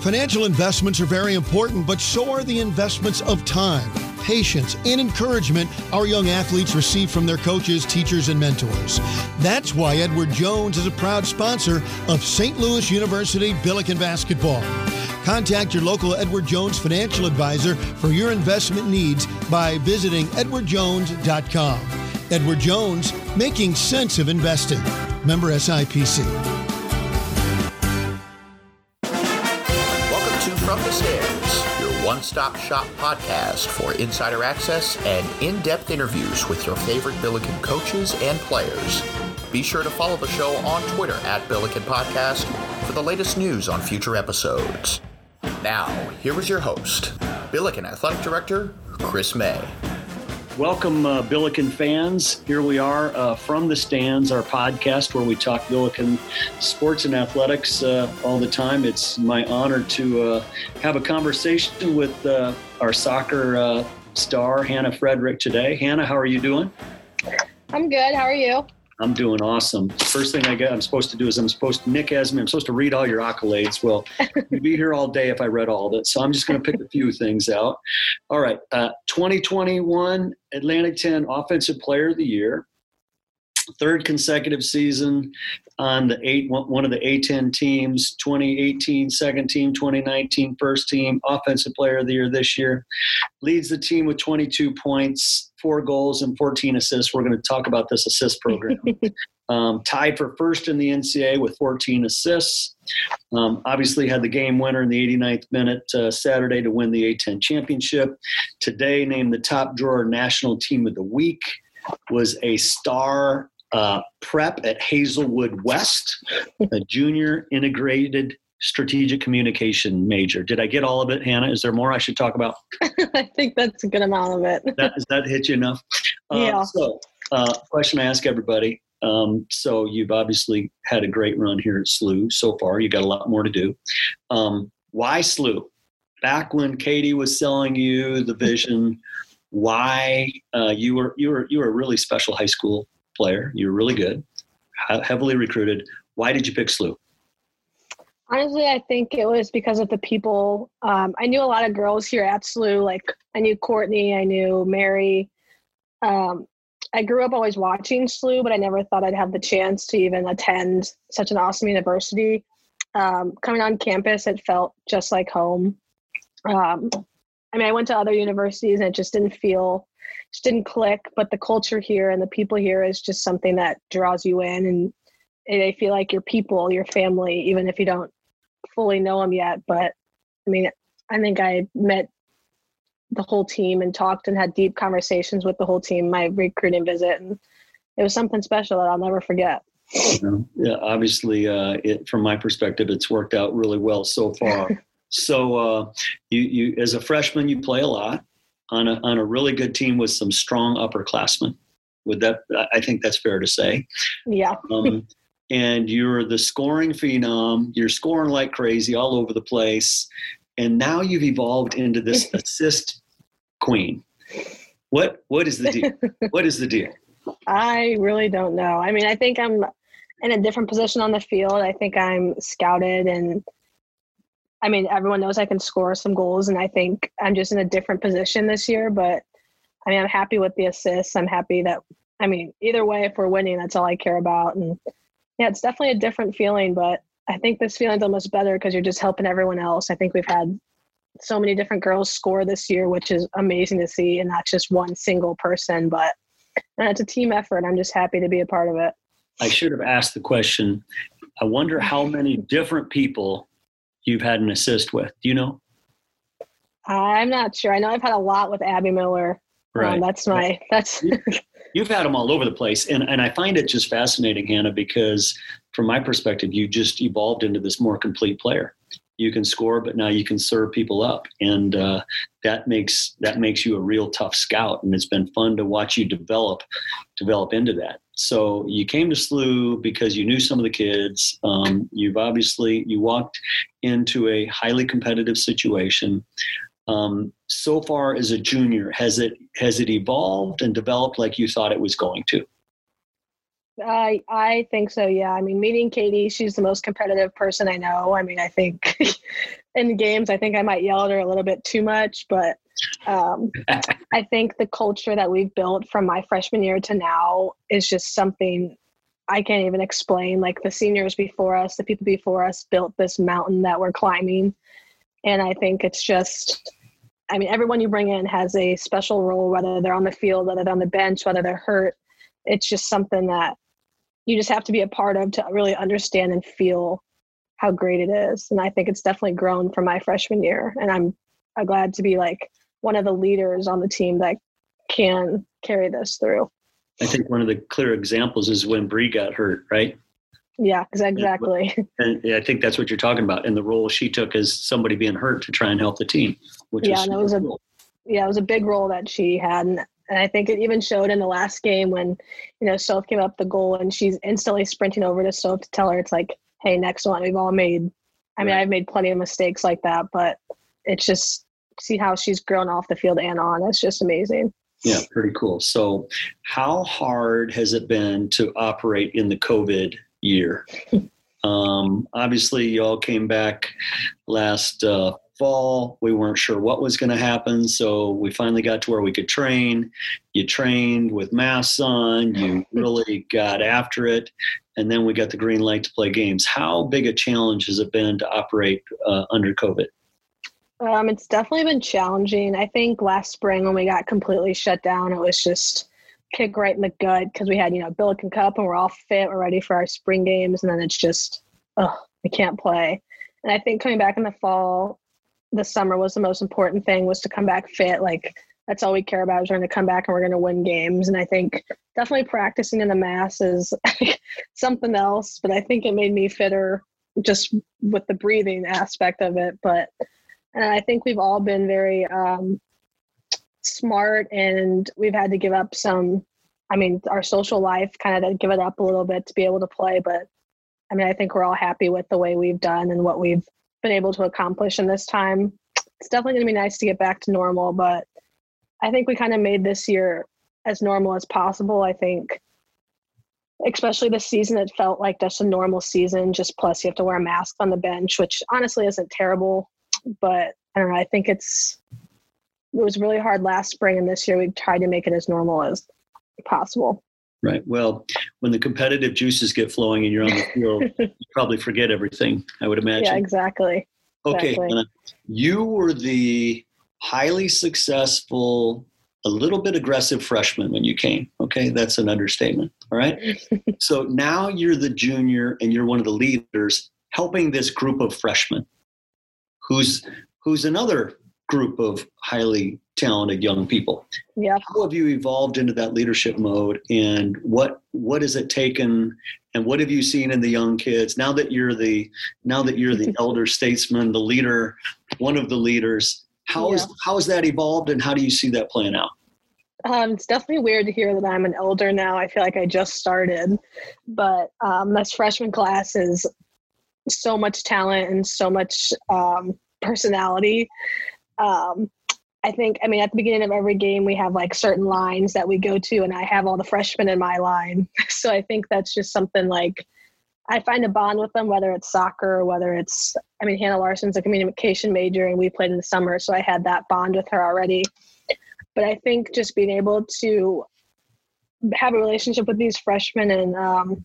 Financial investments are very important, but so are the investments of time, patience, and encouragement our young athletes receive from their coaches, teachers, and mentors. That's why Edward Jones is a proud sponsor of St. Louis University Billiken Basketball. Contact your local Edward Jones financial advisor for your investment needs by visiting edwardjones.com. Edward Jones, making sense of investing. Member SIPC. From the Stands, your one stop shop podcast for insider access and in depth interviews with your favorite Billiken coaches and players. Be sure to follow the show on Twitter at Billiken Podcast for the latest news on future episodes. Now, here is your host, Billiken Athletic Director Chris May. Welcome, uh, Billiken fans. Here we are uh, from the stands, our podcast where we talk Billiken sports and athletics uh, all the time. It's my honor to uh, have a conversation with uh, our soccer uh, star, Hannah Friedrich, today. Hannah, how are you doing? I'm good. How are you? I'm doing awesome. First thing I get, I'm supposed to do is I'm supposed to, Nick me, I'm supposed to read all your accolades. Well, you'd be here all day if I read all of it. So I'm just going to pick a few things out. All right. Uh, 2021 Atlantic 10 Offensive Player of the Year. Third consecutive season on the eight, one of the A10 teams, 2018 second team, 2019 first team, offensive player of the year this year. Leads the team with 22 points, four goals, and 14 assists. We're going to talk about this assist program. um, tied for first in the NCAA with 14 assists. Um, obviously, had the game winner in the 89th minute uh, Saturday to win the A10 championship. Today, named the top drawer national team of the week. Was a star uh, prep at Hazelwood West, a junior integrated strategic communication major. Did I get all of it, Hannah? Is there more I should talk about? I think that's a good amount of it. that, does that hit you enough? Yeah. Uh, so, uh, question I ask everybody. Um, so you've obviously had a great run here at SLU so far. You got a lot more to do. Um, why SLU? Back when Katie was selling you the vision, why uh, you were you were you were a really special high school player. You were really good, heavily recruited. Why did you pick SLU? Honestly, I think it was because of the people. Um, I knew a lot of girls here at SLU. Like I knew Courtney, I knew Mary. Um, I grew up always watching SLU, but I never thought I'd have the chance to even attend such an awesome university. Um, coming on campus, it felt just like home. Um, I mean, I went to other universities and it just didn't feel, just didn't click. But the culture here and the people here is just something that draws you in, and they feel like your people, your family, even if you don't fully know them yet. But I mean, I think I met the whole team and talked and had deep conversations with the whole team my recruiting visit, and it was something special that I'll never forget. Yeah, obviously, uh, it, from my perspective, it's worked out really well so far. So uh, you, you, as a freshman, you play a lot on a, on a really good team with some strong upperclassmen. Would that, I think that's fair to say. Yeah. um, and you're the scoring phenom. You're scoring like crazy all over the place. And now you've evolved into this assist queen. What, what is the deal? what is the deal? I really don't know. I mean, I think I'm in a different position on the field. I think I'm scouted and I mean, everyone knows I can score some goals, and I think I'm just in a different position this year. But I mean, I'm happy with the assists. I'm happy that, I mean, either way, if we're winning, that's all I care about. And yeah, it's definitely a different feeling, but I think this feeling's almost better because you're just helping everyone else. I think we've had so many different girls score this year, which is amazing to see, and not just one single person, but and it's a team effort. I'm just happy to be a part of it. I should have asked the question. I wonder how many different people you've had an assist with. Do you know? I'm not sure. I know I've had a lot with Abby Miller. Um, right. Um, that's my that's. you've had them all over the place, and and I find it just fascinating, Hannah, because from my perspective, you just evolved into this more complete player. You can score, but now you can serve people up, and uh, that makes that makes you a real tough scout. And it's been fun to watch you develop develop into that. So you came to SLU because you knew some of the kids. Um, you've obviously you walked into a highly competitive situation. Um, so far as a junior, has it has it evolved and developed like you thought it was going to? I I think so. Yeah. I mean, meeting Katie, she's the most competitive person I know. I mean, I think in games, I think I might yell at her a little bit too much, but um, I think the culture that we've built from my freshman year to now is just something I can't even explain. Like the seniors before us, the people before us built this mountain that we're climbing. And I think it's just, I mean, everyone you bring in has a special role, whether they're on the field, whether they're on the bench, whether they're hurt. It's just something that you just have to be a part of to really understand and feel how great it is. And I think it's definitely grown from my freshman year. And I'm, I'm glad to be like one of the leaders on the team that can carry this through. I think one of the clear examples is when Bree got hurt, right? Yeah, exactly. And, and I think that's what you're talking about, and the role she took as somebody being hurt to try and help the team. Which yeah, and it was a yeah, it was a big role that she had, and, and I think it even showed in the last game when you know Soph came up the goal and she's instantly sprinting over to Soph to tell her it's like, hey, next one. We've all made. I mean, right. I've made plenty of mistakes like that, but it's just see how she's grown off the field and on. It's just amazing. Yeah, pretty cool. So, how hard has it been to operate in the COVID year? um, obviously, you all came back last uh, fall. We weren't sure what was going to happen, so we finally got to where we could train. You trained with masks on. You really got after it, and then we got the green light to play games. How big a challenge has it been to operate uh, under COVID? Um, it's definitely been challenging. I think last spring when we got completely shut down, it was just kick right in the gut because we had, you know, Billiken Cup and we're all fit, we're ready for our spring games, and then it's just, oh, we can't play. And I think coming back in the fall, the summer was the most important thing was to come back fit. Like that's all we care about is we're going to come back and we're going to win games. And I think definitely practicing in the mass is something else, but I think it made me fitter just with the breathing aspect of it. But and I think we've all been very um, smart and we've had to give up some, I mean, our social life kind of give it up a little bit to be able to play. But I mean, I think we're all happy with the way we've done and what we've been able to accomplish in this time. It's definitely going to be nice to get back to normal, but I think we kind of made this year as normal as possible. I think, especially this season, it felt like just a normal season. Just plus, you have to wear a mask on the bench, which honestly isn't terrible but I don't know. I think it's it was really hard last spring, and this year we've tried to make it as normal as possible. Right. Well, when the competitive juices get flowing and you're on the field, you probably forget everything. I would imagine. Yeah, exactly. Okay, exactly. you were the highly successful, a little bit aggressive freshman when you came. Okay, that's an understatement. All right. so now you're the junior and you're one of the leaders helping this group of freshmen who's who's another group of highly talented young people. Yeah. How have you evolved into that leadership mode and what what has it taken and what have you seen in the young kids now that you're the now that you're the elder statesman, the leader, one of the leaders, How yeah. is how has that evolved and how do you see that playing out? Um, it's definitely weird to hear that I'm an elder now. I feel like I just started, but um, this freshman class is so much talent and so much um, personality. Um, I think, I mean, at the beginning of every game, we have like certain lines that we go to, and I have all the freshmen in my line. So I think that's just something like I find a bond with them, whether it's soccer, whether it's, I mean, Hannah Larson's a communication major, and we played in the summer, so I had that bond with her already. But I think just being able to have a relationship with these freshmen and um,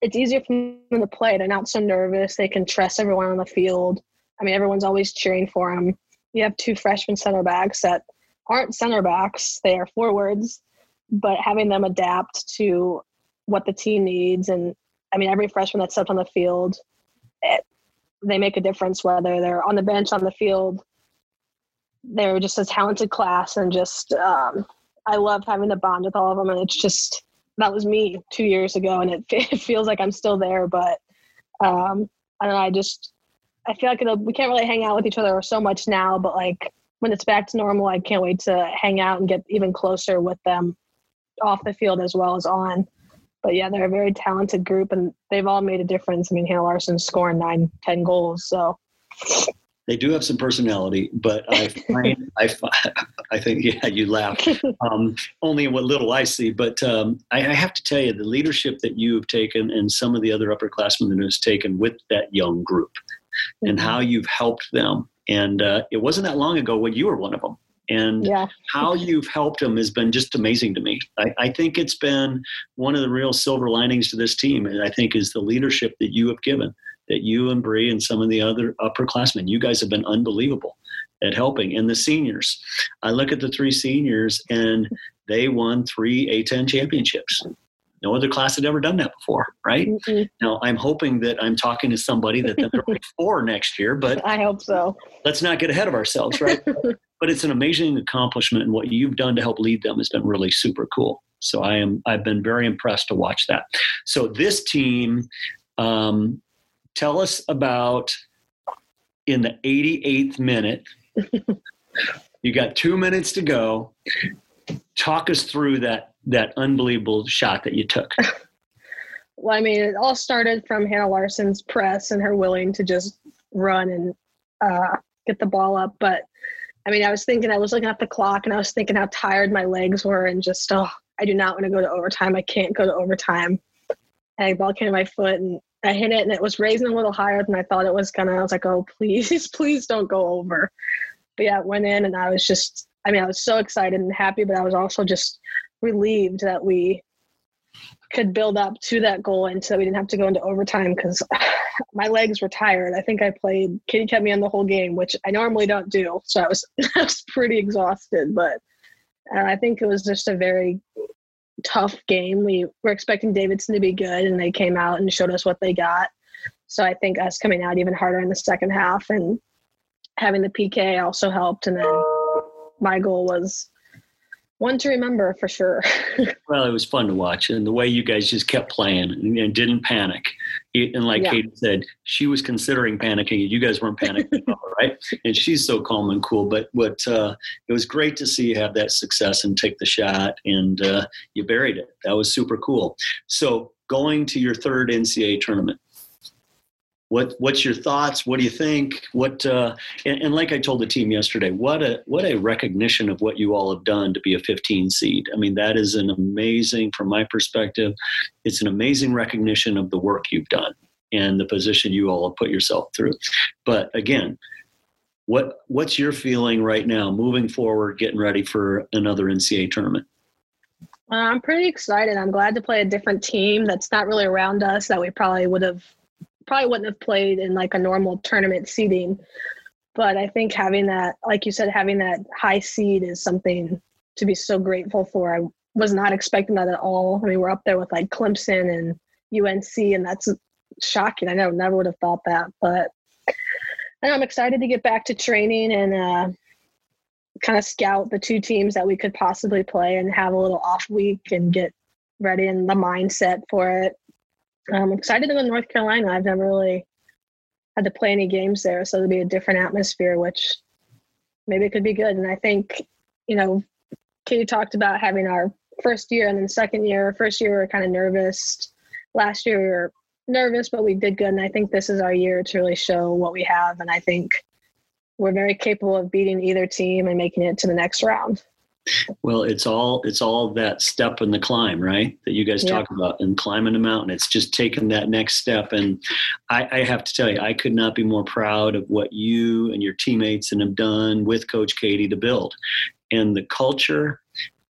it's easier for them to play. They're not so nervous. They can trust everyone on the field. I mean, everyone's always cheering for them. You have two freshman center backs that aren't center backs; they are forwards. But having them adapt to what the team needs, and I mean, every freshman that's stepped on the field, it, they make a difference. Whether they're on the bench, on the field, they're just a talented class, and just um, I love having the bond with all of them. And it's just that was me two years ago, and it, it feels like I'm still there. But um, and I just I feel like we can't really hang out with each other so much now. But like when it's back to normal, I can't wait to hang out and get even closer with them off the field as well as on. But yeah, they're a very talented group, and they've all made a difference. I mean, Hannah Larson's scoring nine, ten goals, so they do have some personality, but I find, I, I think, yeah, you laugh. Um, only what little I see, but um, I, I, have to tell you, the leadership that you have taken and some of the other upperclassmen that has taken with that young group, mm-hmm. and how you've helped them. And uh, it wasn't that long ago when you were one of them. And yeah. how you've helped them has been just amazing to me. I, I, think it's been one of the real silver linings to this team, and I think is the leadership that you have given, that you and Bree and some of the other upperclassmen, you guys have been unbelievable at helping. And the seniors, I look at the three seniors, and they won three A10 championships. No other class had ever done that before, right? Mm-hmm. Now I'm hoping that I'm talking to somebody that they're for next year, but I hope so. Let's not get ahead of ourselves, right? but it's an amazing accomplishment, and what you've done to help lead them has been really super cool. So I am I've been very impressed to watch that. So this team, um, tell us about in the 88th minute. you got two minutes to go. Talk us through that that unbelievable shot that you took? well, I mean, it all started from Hannah Larson's press and her willing to just run and uh, get the ball up. But I mean, I was thinking, I was looking at the clock and I was thinking how tired my legs were and just, oh, I do not want to go to overtime. I can't go to overtime. And the ball came to my foot and I hit it and it was raising a little higher than I thought it was gonna. I was like, oh, please, please don't go over. But yeah, it went in and I was just, I mean, I was so excited and happy, but I was also just relieved that we could build up to that goal and so we didn't have to go into overtime because my legs were tired. I think I played Katie kept me on the whole game, which I normally don't do. So I was I was pretty exhausted, but uh, I think it was just a very tough game. We were expecting Davidson to be good and they came out and showed us what they got. So I think us coming out even harder in the second half and having the PK also helped and then my goal was one to remember for sure. well, it was fun to watch, and the way you guys just kept playing and, and didn't panic. And like yeah. Kate said, she was considering panicking, you guys weren't panicking, right? And she's so calm and cool. But what uh, it was great to see you have that success and take the shot, and uh, you buried it. That was super cool. So going to your third NCAA tournament what what's your thoughts? What do you think? What uh, and, and, like i told the team yesterday what a what a recognition of what you all have done to be a 15 seed. I mean that is an amazing from my perspective it's an amazing recognition of the work you've done and the position you all have put yourself through. But again what what's your feeling right now moving forward getting ready for another ncaa tournament? Uh, i'm pretty excited. I'm glad to play a different team that's not really around us that we probably would have probably wouldn't have played in like a normal tournament seeding. But I think having that, like you said, having that high seed is something to be so grateful for. I was not expecting that at all. I mean, we're up there with like Clemson and UNC, and that's shocking. I never never would have thought that, but I'm excited to get back to training and uh, kind of scout the two teams that we could possibly play and have a little off week and get ready in the mindset for it. I'm excited to go to North Carolina. I've never really had to play any games there, so it'll be a different atmosphere, which maybe it could be good. And I think, you know, Katie talked about having our first year and then second year. First year we were kind of nervous. Last year we were nervous, but we did good. And I think this is our year to really show what we have. And I think we're very capable of beating either team and making it to the next round. Well, it's all it's all that step in the climb, right? That you guys yeah. talk about and climbing the mountain. It's just taking that next step. And I, I, have to tell you, I could not be more proud of what you and your teammates and have done with Coach Katie to build. And the culture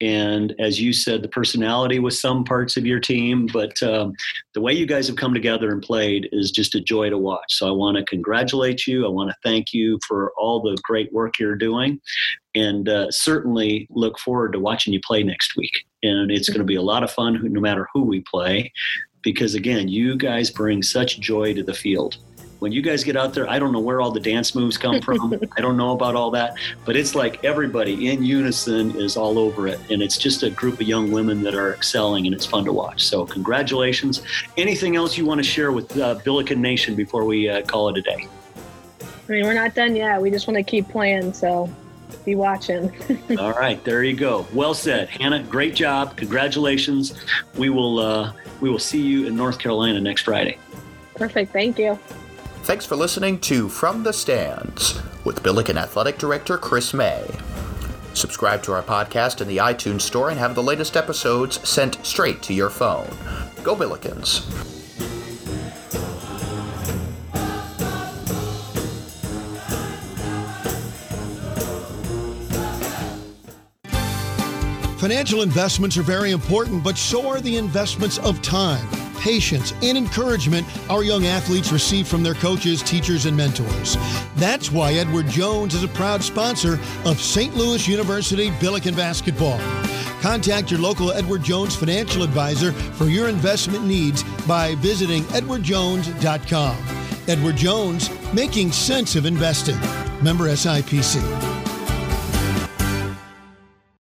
and as you said, the personality with some parts of your team, but um, the way you guys have come together and played is just a joy to watch. So I want to congratulate you. I want to thank you for all the great work you're doing, and uh, certainly look forward to watching you play next week. And it's going to be a lot of fun, no matter who we play, because again, you guys bring such joy to the field when you guys get out there, I don't know where all the dance moves come from. I don't know about all that, but it's like everybody in unison is all over it. And it's just a group of young women that are excelling and it's fun to watch. So, congratulations. Anything else you want to share with uh, Billiken Nation before we uh, call it a day? I mean, we're not done yet. We just want to keep playing. So, be watching. all right, there you go. Well said, Hannah. Great job. Congratulations. We will uh, we will see you in North Carolina next Friday. Perfect. Thank you. Thanks for listening to From the Stands with Billiken Athletic Director Chris May. Subscribe to our podcast in the iTunes Store and have the latest episodes sent straight to your phone. Go Billikens! Financial investments are very important, but so are the investments of time patience, and encouragement our young athletes receive from their coaches, teachers, and mentors. That's why Edward Jones is a proud sponsor of St. Louis University Billiken Basketball. Contact your local Edward Jones financial advisor for your investment needs by visiting edwardjones.com. Edward Jones, making sense of investing. Member SIPC.